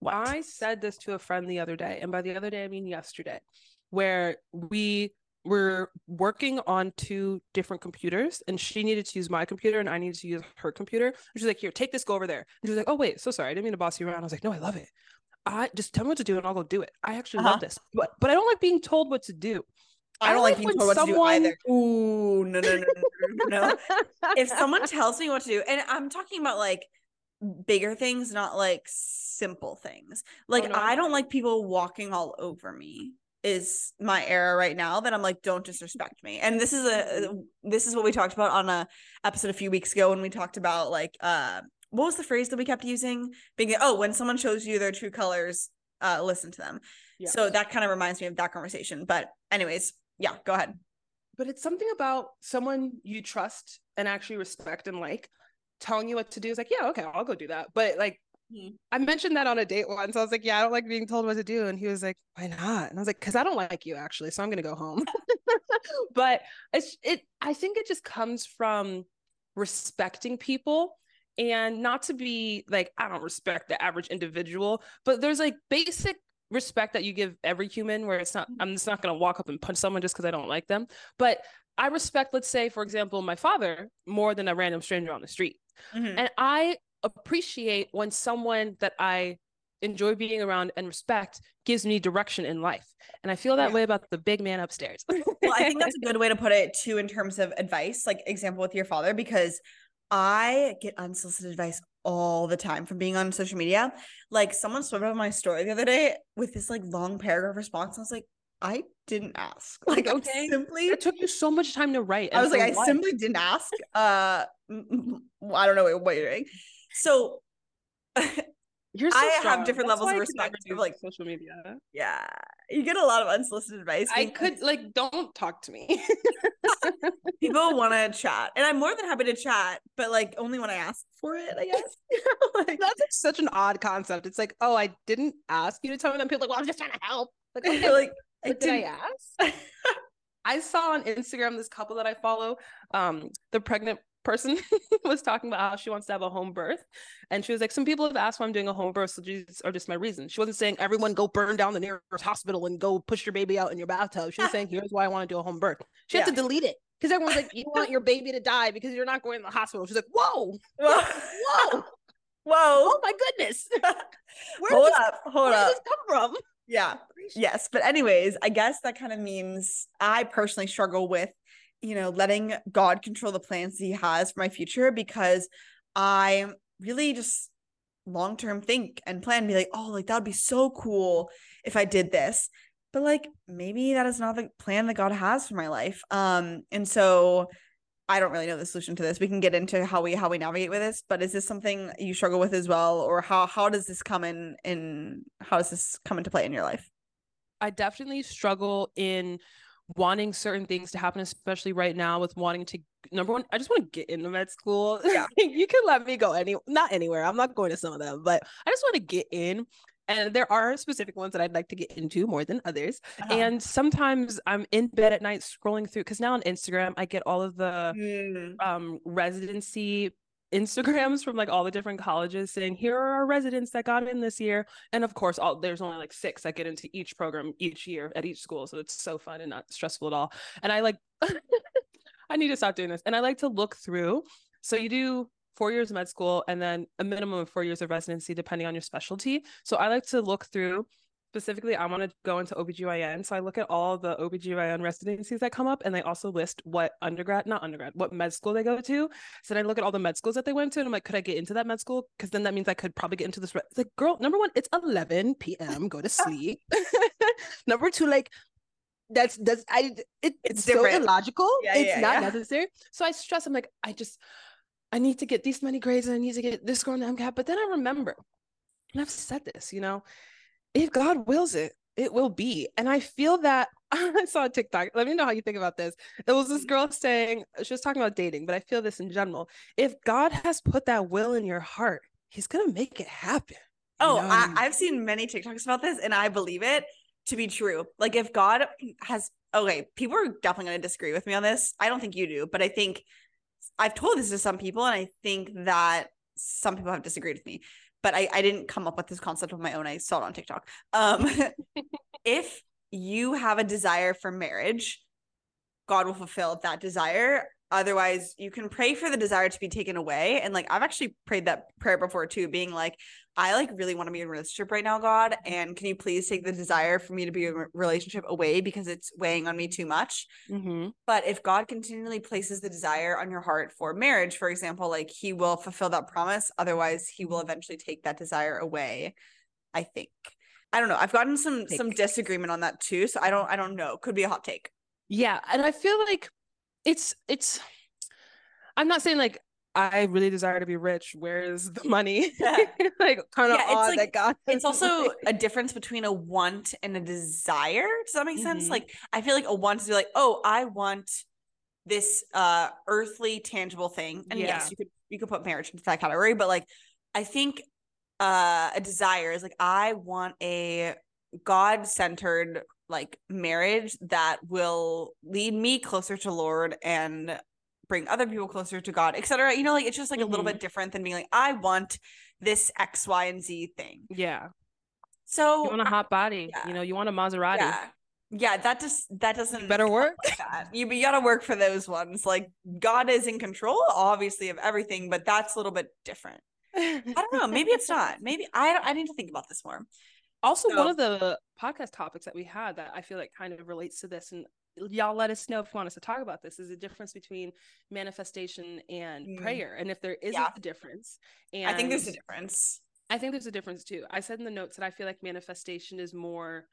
What? I said this to a friend the other day, and by the other day I mean yesterday, where we were working on two different computers, and she needed to use my computer, and I needed to use her computer. And she's like, "Here, take this, go over there." And she was like, "Oh wait, so sorry, I didn't mean to boss you around." I was like, "No, I love it. I just tell me what to do, and I'll go do it. I actually uh-huh. love this, but but I don't like being told what to do." I don't, like being told someone... what to do either. Ooh, no, no, no, no, no. if someone [LAUGHS] tells me what to do, and I'm talking about like bigger things, not like simple things. Like oh, no, I don't like people walking all over me is my era right now that I'm like don't disrespect me. And this is a this is what we talked about on a episode a few weeks ago when we talked about like uh what was the phrase that we kept using? Being oh, when someone shows you their true colors, uh listen to them. Yes. So that kind of reminds me of that conversation. But anyways, yeah, go ahead. But it's something about someone you trust and actually respect and like telling you what to do is like, yeah, okay, I'll go do that. But like, mm-hmm. I mentioned that on a date once. I was like, yeah, I don't like being told what to do. And he was like, why not? And I was like, because I don't like you actually. So I'm going to go home. [LAUGHS] [LAUGHS] but it's, it, I think it just comes from respecting people and not to be like, I don't respect the average individual, but there's like basic respect that you give every human where it's not, mm-hmm. I'm just not going to walk up and punch someone just because I don't like them. But I respect, let's say, for example, my father more than a random stranger on the street. Mm-hmm. And I appreciate when someone that I enjoy being around and respect gives me direction in life. And I feel that yeah. way about the big man upstairs. well, I think that's a [LAUGHS] good way to put it too, in terms of advice, like example with your father, because I get unsolicited advice all the time from being on social media. Like someone swiped up my story the other day with this like long paragraph response. I was like, I didn't ask. [LAUGHS] Like, okay, I simply it took you so much time to write. I was like, I simply didn't ask. Uh, [LAUGHS] I don't know what you're doing. So, [LAUGHS] you're so I strong. have different That's levels of respect of like social media. Yeah, you get a lot of unsolicited advice. I could like, don't talk to me. [LAUGHS] People [LAUGHS] want to chat, and I'm more than happy to chat, but like only when I ask for it. I guess [LAUGHS] like, that's like, such an odd concept. It's like, oh, I didn't ask you to tell me. Then people like, well, I'm just trying to help. Like, okay, like I did I ask? I saw on Instagram this couple that I follow. Um, the pregnant person [LAUGHS] was talking about how she wants to have a home birth. And she was like, Some people have asked why I'm doing a home birth, so these are just my reasons. She wasn't saying everyone go burn down the nearest hospital and go push your baby out in your bathtub. She was saying, Here's why I want to do a home birth. She yeah. had to delete it because everyone's like, You want your baby to die because you're not going to the hospital. She's like, Whoa, whoa. Whoa. [LAUGHS] Oh my goodness. [LAUGHS] Where hold this, up. Hold where up. Did this come from? Yeah. Yes. But, anyways, I guess that kind of means I personally struggle with, you know, letting God control the plans he has for my future because I really just long term think and plan, be like, oh, like that would be so cool if I did this. But like maybe that is not the plan that God has for my life. Um, and so I don't really know the solution to this. We can get into how we how we navigate with this, but is this something you struggle with as well, or how how does this come in in how does this come into play in your life? I definitely struggle in wanting certain things to happen, especially right now with wanting to number one, I just want to get into med school. Yeah. [LAUGHS] you can let me go any not anywhere. I'm not going to some of them, but I just want to get in and there are specific ones that I'd like to get into more than others. Uh-huh. And sometimes I'm in bed at night scrolling through because now on Instagram I get all of the mm. um, residency Instagrams from like all the different colleges saying here are our residents that got in this year, and of course, all there's only like six that get into each program each year at each school, so it's so fun and not stressful at all. And I like, [LAUGHS] I need to stop doing this, and I like to look through. So you do four years of med school and then a minimum of four years of residency, depending on your specialty. So I like to look through specifically I want to go into OBGYN. So I look at all the OBGYN residencies that come up and they also list what undergrad, not undergrad, what med school they go to. So then I look at all the med schools that they went to and I'm like, could I get into that med school? Because then that means I could probably get into this. Re- like, girl, number one, it's 11 p.m. Go to sleep. [LAUGHS] [LAUGHS] number two, like, that's that's I it, it's, so illogical. Yeah, it's yeah, not yeah. necessary. So I stress. I'm like, I just I need to get these many grades and I need to get this score on the MCAT. But then I remember, and I've said this, you know, if God wills it, it will be. And I feel that [LAUGHS] I saw a TikTok. Let me know how you think about this. It was this girl saying, she was talking about dating, but I feel this in general. If God has put that will in your heart, he's going to make it happen. Oh, you know I, I've seen many TikToks about this and I believe it to be true. Like if God has okay, people are definitely going to disagree with me on this. I don't think you do, but I think I've told this to some people and I think that some people have disagreed with me. But I, I didn't come up with this concept of my own. I saw it on TikTok. Um, [LAUGHS] if you have a desire for marriage, God will fulfill that desire. Otherwise, you can pray for the desire to be taken away. And like I've actually prayed that prayer before too, being like, I like really want to be in a relationship right now, God. And can you please take the desire for me to be in a relationship away because it's weighing on me too much? Mm-hmm. But if God continually places the desire on your heart for marriage, for example, like he will fulfill that promise. Otherwise, he will eventually take that desire away. I think. I don't know. I've gotten some take. some disagreement on that too. So I don't I don't know. Could be a hot take. Yeah. And I feel like it's it's I'm not saying like I really desire to be rich. Where's the money? Yeah. [LAUGHS] like kind of yeah, odd like, that God. [LAUGHS] It's also a difference between a want and a desire. Does that make sense? Mm-hmm. Like I feel like a want is like, oh, I want this uh earthly tangible thing. And yeah. yes, you could you could put marriage into that category, but like I think uh a desire is like I want a God-centered like marriage that will lead me closer to Lord and bring other people closer to God, etc. You know, like it's just like mm-hmm. a little mm-hmm. bit different than being like, I want this X, Y, and Z thing. Yeah. So you want a hot body, yeah. you know, you want a Maserati. Yeah. Yeah, that just that doesn't you better work. Like. You you gotta work for those ones. Like God is in control, obviously, of everything, but that's a little bit different. [LAUGHS] I don't know. Maybe it's not. Maybe I I need to think about this more. Also, so, one of the podcast topics that we had that I feel like kind of relates to this, and y'all let us know if you want us to talk about this is the difference between manifestation and mm. prayer and if there is yeah. a difference and i think there's a difference i think there's a difference too i said in the notes that i feel like manifestation is more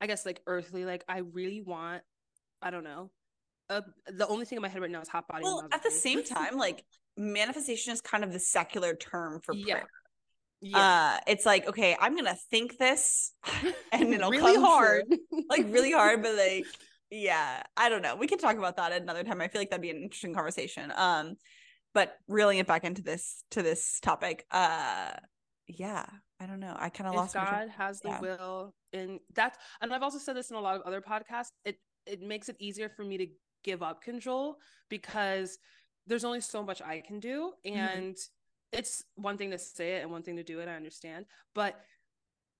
i guess like earthly like i really want i don't know uh, the only thing in my head right now is hot body well at the same time like manifestation is kind of the secular term for prayer yeah. Uh, it's like okay, I'm gonna think this, [LAUGHS] and it'll really hard, like really hard, but [LAUGHS] like yeah i don't know we can talk about that at another time i feel like that'd be an interesting conversation um but reeling it back into this to this topic uh yeah i don't know i kind of lost god has the yeah. will and that's and i've also said this in a lot of other podcasts it it makes it easier for me to give up control because there's only so much i can do mm-hmm. and mm-hmm. It's one thing to say it and one thing to do it i understand but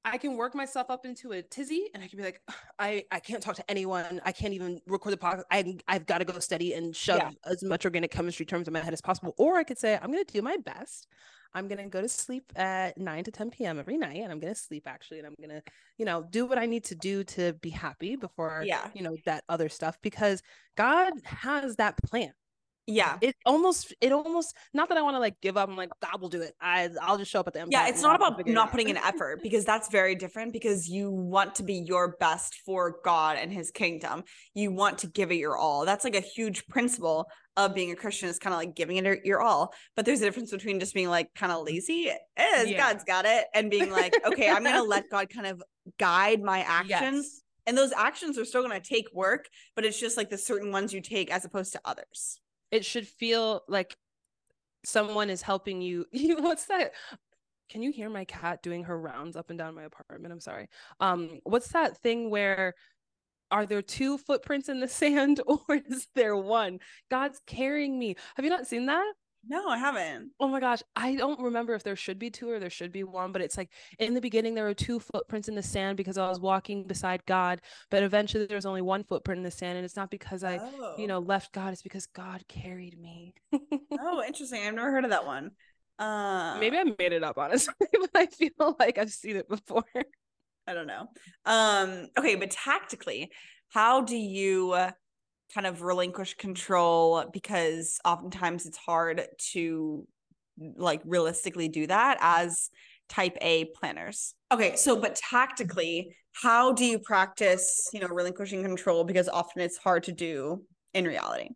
I can work myself up into a tizzy and I can be like, [SIGHS] I, I can't talk to anyone. I can't even record the podcast. I, I've got to go study and shove yeah. as much organic chemistry terms in my head as possible. Or I could say, I'm going to do my best. I'm going to go to sleep at 9 to 10 p.m. every night and I'm going to sleep actually. And I'm going to, you know, do what I need to do to be happy before, yeah. you know, that other stuff because God has that plan yeah. It almost it almost not that i want to like give up i'm like god will do it. I i'll just show up at the end yeah it's not about not putting in [LAUGHS] effort because that's very different because you want to be your best for god and his kingdom. You want to give it your all. That's like a huge principle of being a christian is kind of like giving it your all. But there's a difference between just being like kind of lazy is yeah. god's got it and being like okay i'm gonna let [LAUGHS] god kind of guide my actions yes. and those actions are still going to take work but it's just like the certain ones you take as opposed to others it should feel like someone is helping [LAUGHS] you. What's that? Can you hear my cat doing her rounds up and down my apartment? I'm sorry. Um, what's that thing where are there two footprints in the [LAUGHS] sand or is there one? God's carrying me. Have you not seen that? No, I haven't. Oh my gosh. I don't remember if there should be two or there should be one, but it's like in the beginning, there were two footprints in the sand because I was walking beside God, but eventually there was only one footprint in the sand. And it's not because I, oh. you know, left God, it's because God carried me. oh, [LAUGHS] interesting. I've never heard of that one. Uh, Maybe I made it up, honestly, [LAUGHS] but I feel like I've seen it before. I don't know. Um, okay, but tactically, how do you kind of relinquish control? Because oftentimes it's hard to like realistically do that as type A planners. Okay, so but tactically, how do you practice, you know, relinquishing control? Because often it's hard to do in reality.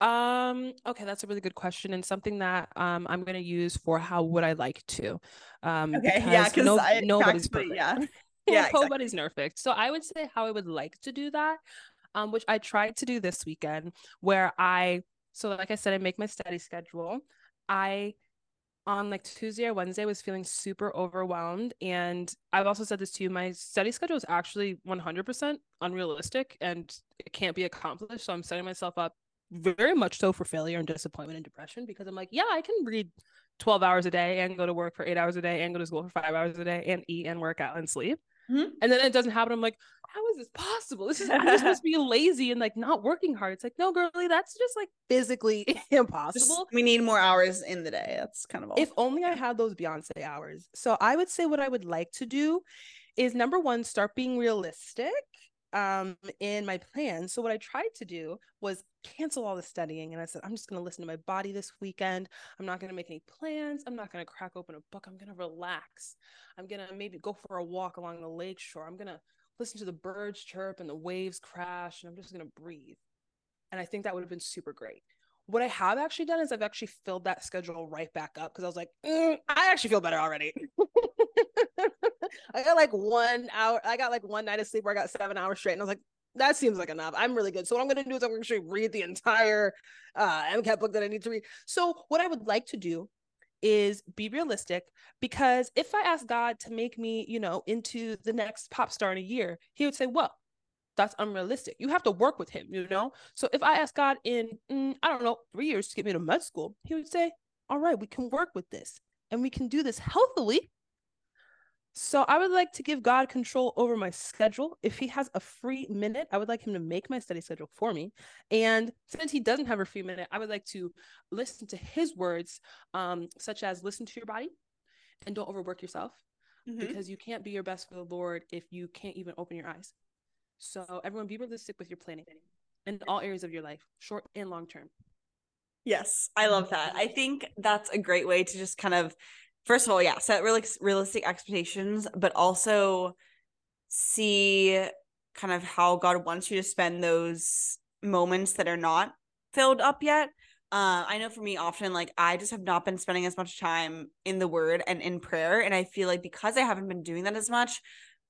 Um, okay, that's a really good question and something that um I'm gonna use for how would I like to. Um okay, [LAUGHS] yeah, because no, nobody's perfect. Yeah. [LAUGHS] Yeah, nobody's exactly. perfect. So I would say how I would like to do that, um, which I tried to do this weekend, where I so like I said, I make my study schedule. I on like Tuesday or Wednesday was feeling super overwhelmed. And I've also said this to you my study schedule is actually 100% unrealistic and it can't be accomplished. So I'm setting myself up very much so for failure and disappointment and depression because I'm like, yeah, I can read 12 hours a day and go to work for eight hours a day and go to school for five hours a day and eat and work out and sleep. Mm-hmm. And then it doesn't happen. I'm like, how is this possible? This is I'm just supposed to be [LAUGHS] lazy and like not working hard. It's like, no, girly, that's just like physically [LAUGHS] impossible. Just, we need more hours in the day. That's kind of all. If only I had those Beyonce hours. So I would say what I would like to do is number one, start being realistic um in my plan. So what i tried to do was cancel all the studying and i said i'm just going to listen to my body this weekend. I'm not going to make any plans. I'm not going to crack open a book. I'm going to relax. I'm going to maybe go for a walk along the lake shore. I'm going to listen to the birds chirp and the waves crash and i'm just going to breathe. And i think that would have been super great. What I have actually done is I've actually filled that schedule right back up because I was like, mm, I actually feel better already. [LAUGHS] I got like one hour, I got like one night of sleep where I got seven hours straight. And I was like, that seems like enough. I'm really good. So what I'm going to do is I'm going to read the entire uh, MCAT book that I need to read. So what I would like to do is be realistic because if I ask God to make me, you know, into the next pop star in a year, he would say, well, that's unrealistic. You have to work with him, you know? So if I ask God in, mm, I don't know, three years to get me to med school, he would say, all right, we can work with this and we can do this healthily. So I would like to give God control over my schedule. If he has a free minute, I would like him to make my study schedule for me. And since he doesn't have a free minute, I would like to listen to his words, um, such as listen to your body and don't overwork yourself mm-hmm. because you can't be your best for the Lord if you can't even open your eyes. So everyone be realistic with your planning in all areas of your life, short and long term. Yes, I love that. I think that's a great way to just kind of first of all, yeah, set really realistic expectations, but also see kind of how God wants you to spend those moments that are not filled up yet. Uh, I know for me, often like I just have not been spending as much time in the Word and in prayer, and I feel like because I haven't been doing that as much,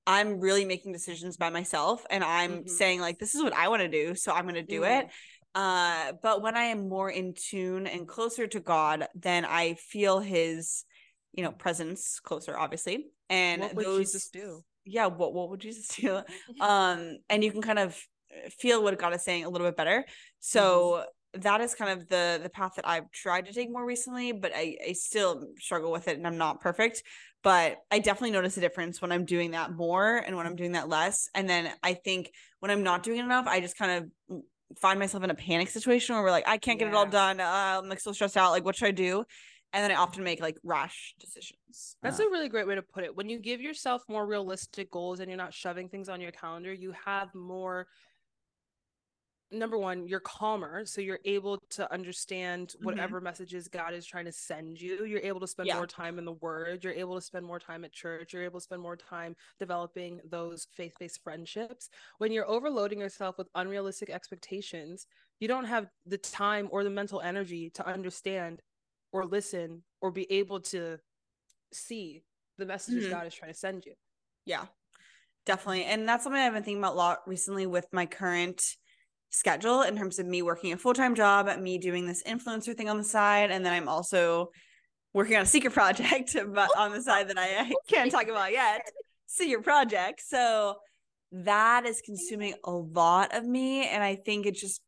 I'm really making decisions by myself and I'm mm-hmm. saying like this is what I want to do, so I'm going to do mm-hmm. it. Uh but when I am more in tune and closer to God, then I feel his you know presence closer obviously. And what would those, Jesus do? Yeah, what what would Jesus [LAUGHS] do? um and you can kind of feel what God is saying a little bit better. So mm-hmm that is kind of the the path that I've tried to take more recently, but I, I still struggle with it and I'm not perfect. But I definitely notice a difference when I'm doing that more and when I'm doing that less. And then I think when I'm not doing it enough, I just kind of find myself in a panic situation where we're like, I can't get yeah. it all done. Uh, I'm like so stressed out. Like, what should I do? And then I often make like rash decisions. That's uh, a really great way to put it. When you give yourself more realistic goals and you're not shoving things on your calendar, you have more number one, you're calmer. So you're able to understand mm-hmm. whatever mm-hmm. messages God is trying to send you. You're able to spend yeah. more time in the word. You're able to spend more time at church. You're able to spend more time developing those faith based friendships. When you're overloading yourself with unrealistic expectations, you don't have the time or the mental energy to understand or listen or be able to see the messages mm-hmm. God is trying to send you. Yeah, definitely. And that's something I've been thinking about a lot recently with my current schedule in terms of me working a full-time job, me doing this influencer thing on the side, and then I'm also working on a secret [LAUGHS] project but on the side that I, I [LAUGHS] can't talk about yet. Secret project. So that is consuming a lot of me. And I think it just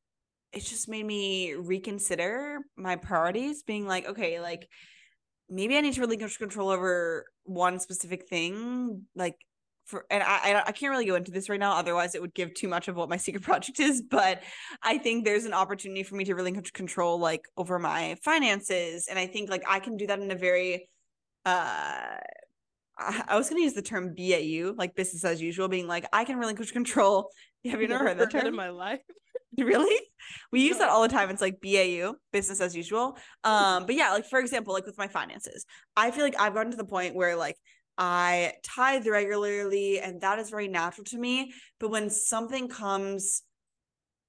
it just made me reconsider my priorities, being like, okay, like maybe I need to relinquish control over one specific thing. Like for and I I can't really go into this right now otherwise it would give too much of what my secret project is but I think there's an opportunity for me to really control like over my finances and I think like I can do that in a very uh I was going to use the term BAU, like business as usual, being like, I can really control. [LAUGHS] Have you never heard that term in my life? [LAUGHS] [LAUGHS] really? We use that all the time. It's like BAU, business as usual. Um, but yeah, like for example, like with my finances, I feel like I've gotten to the point where like I tithe regularly and that is very natural to me. But when something comes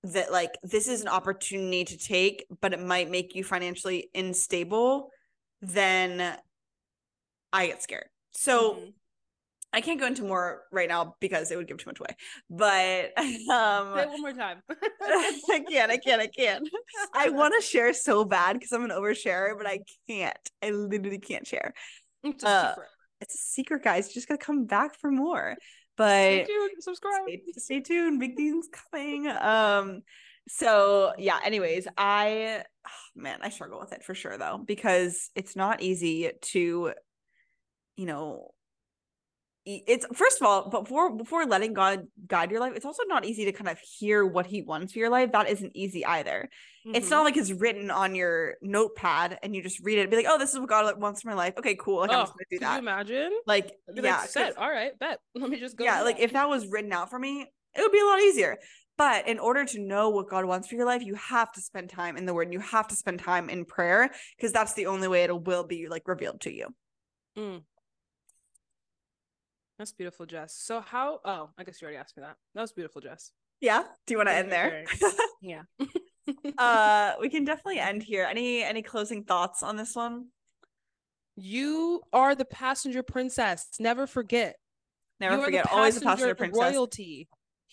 that like this is an opportunity to take, but it might make you financially unstable, then I get scared. So mm-hmm. I can't go into more right now because it would give too much away. But [LAUGHS] um Say it one more time. [LAUGHS] I can't, I can't, I can't. I [LAUGHS] want to share so bad because I'm an oversharer, but I can't. I literally can't share. It's a uh, secret it's a secret, guys. You just gotta come back for more. But stay tuned, subscribe. Stay, stay tuned. Big things coming. Um, so yeah, anyways, I oh, man, I struggle with it for sure though, because it's not easy to, you know, it's first of all before before letting god guide your life it's also not easy to kind of hear what he wants for your life that isn't easy either mm-hmm. it's not like it's written on your notepad and you just read it and be like oh this is what god wants for my life okay cool like oh, i'm just gonna do that imagine like yeah like set. all right bet [LAUGHS] let me just go yeah like if that was written out for me it would be a lot easier but in order to know what God wants for your life, you have to spend time in the word and you have to spend time in prayer because that's the only way it will be like revealed to you. Mm. That's beautiful, Jess. So how oh, I guess you already asked me that. That was beautiful, Jess. Yeah. Do you want to end there? [LAUGHS] yeah. uh we can [LAUGHS] definitely end here. Any any closing thoughts on this one? You are the passenger princess. Never forget. Never you forget. Always a passenger princess. Royalty.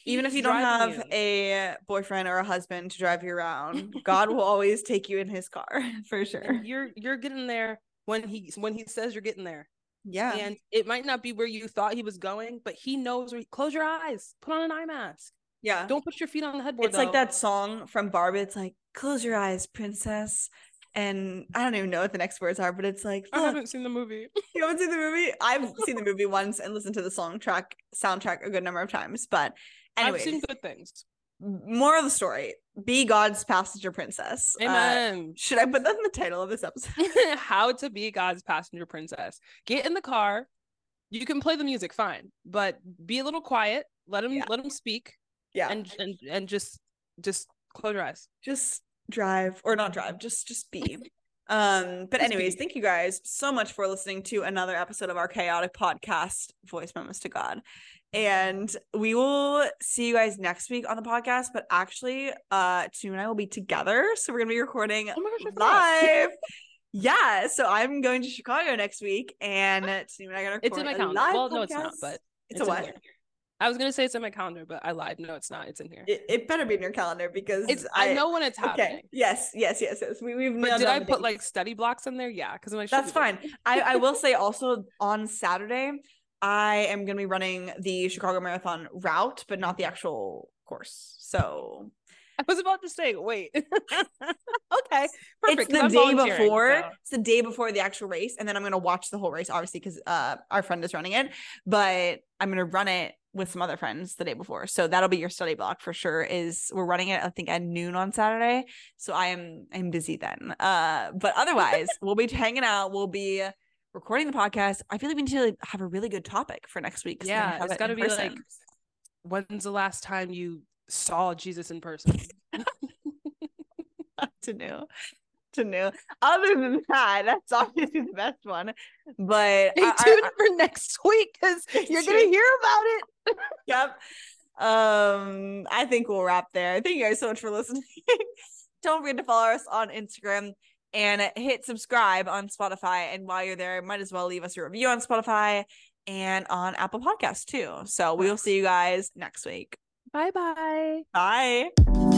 Even if you don't have you. a boyfriend or a husband to drive you around, God will always take you in his car [LAUGHS] for sure. And you're you're getting there when he when he says you're getting there. Yeah. And it might not be where you thought he was going, but he knows where close your eyes, put on an eye mask. Yeah. Don't put your feet on the headboard. It's though. like that song from Barbie. It's like, close your eyes, princess. And I don't even know what the next words are, but it's like I haven't seen the movie. [LAUGHS] you haven't seen the movie? I've [LAUGHS] seen the movie once and listened to the song track soundtrack a good number of times. But anyways, I've seen good things more of the story be god's passenger princess. Uh, amen. uh, should i put that in the title of this episode? [LAUGHS] [LAUGHS] How to be god's passenger princess. Get in the car. You can play the music fine but be a little quiet. Let him yeah. let him speak yeah. and and and just just close your eyes. Just drive or not drive just just be. [LAUGHS] Um but anyways thank you guys so much for listening to another episode of our chaotic podcast voice memos to god and we will see you guys next week on the podcast but actually uh Tinu and I will be together so we're gonna be recording oh gosh, live yeah so I'm going to Chicago next week and [GASPS] Tinu and I gotta it's in my calendar well podcast. no it's not but it's, it's a what I was gonna say it's in my calendar, but I lied. No, it's not. It's in here. It, it better be in your calendar because it's. I, I know when it's happening. Okay. Yes. Yes. Yes. Yes. We, we've. But did I put like study blocks in there? Yeah, because I'm like. That's fine. I I will say also on Saturday I am going to be running the Chicago Marathon route, but not the actual course. So I was about to say, wait. [LAUGHS] okay. Perfect, it's the day before. So. It's the day before the actual race. And then I'm gonna watch the whole race, obviously, because uh our friend is running it. But I'm gonna run it with some other friends the day before. So that'll be your study block for sure. Is we're running it, I think, at noon on Saturday. So I am I'm busy then. Uh, but otherwise, [LAUGHS] we'll be hanging out. We'll be recording the podcast, I feel like we need to have a really good topic for next week. Yeah, it's it got to be person. like, when's the last time you saw Jesus in person? [LAUGHS] to know. To know. Other than that, that's obviously the best one. But stay tuned I, for next [LAUGHS] week because you're gonna hear about it. [LAUGHS] yep. Um, I think we'll wrap there. Thank you guys so much for listening. Don't forget to follow us on Instagram and hit subscribe on Spotify. And while you're there, might as well leave us a review on Spotify and on Apple Podcasts too. So we will see you guys next week. Bye-bye. Bye.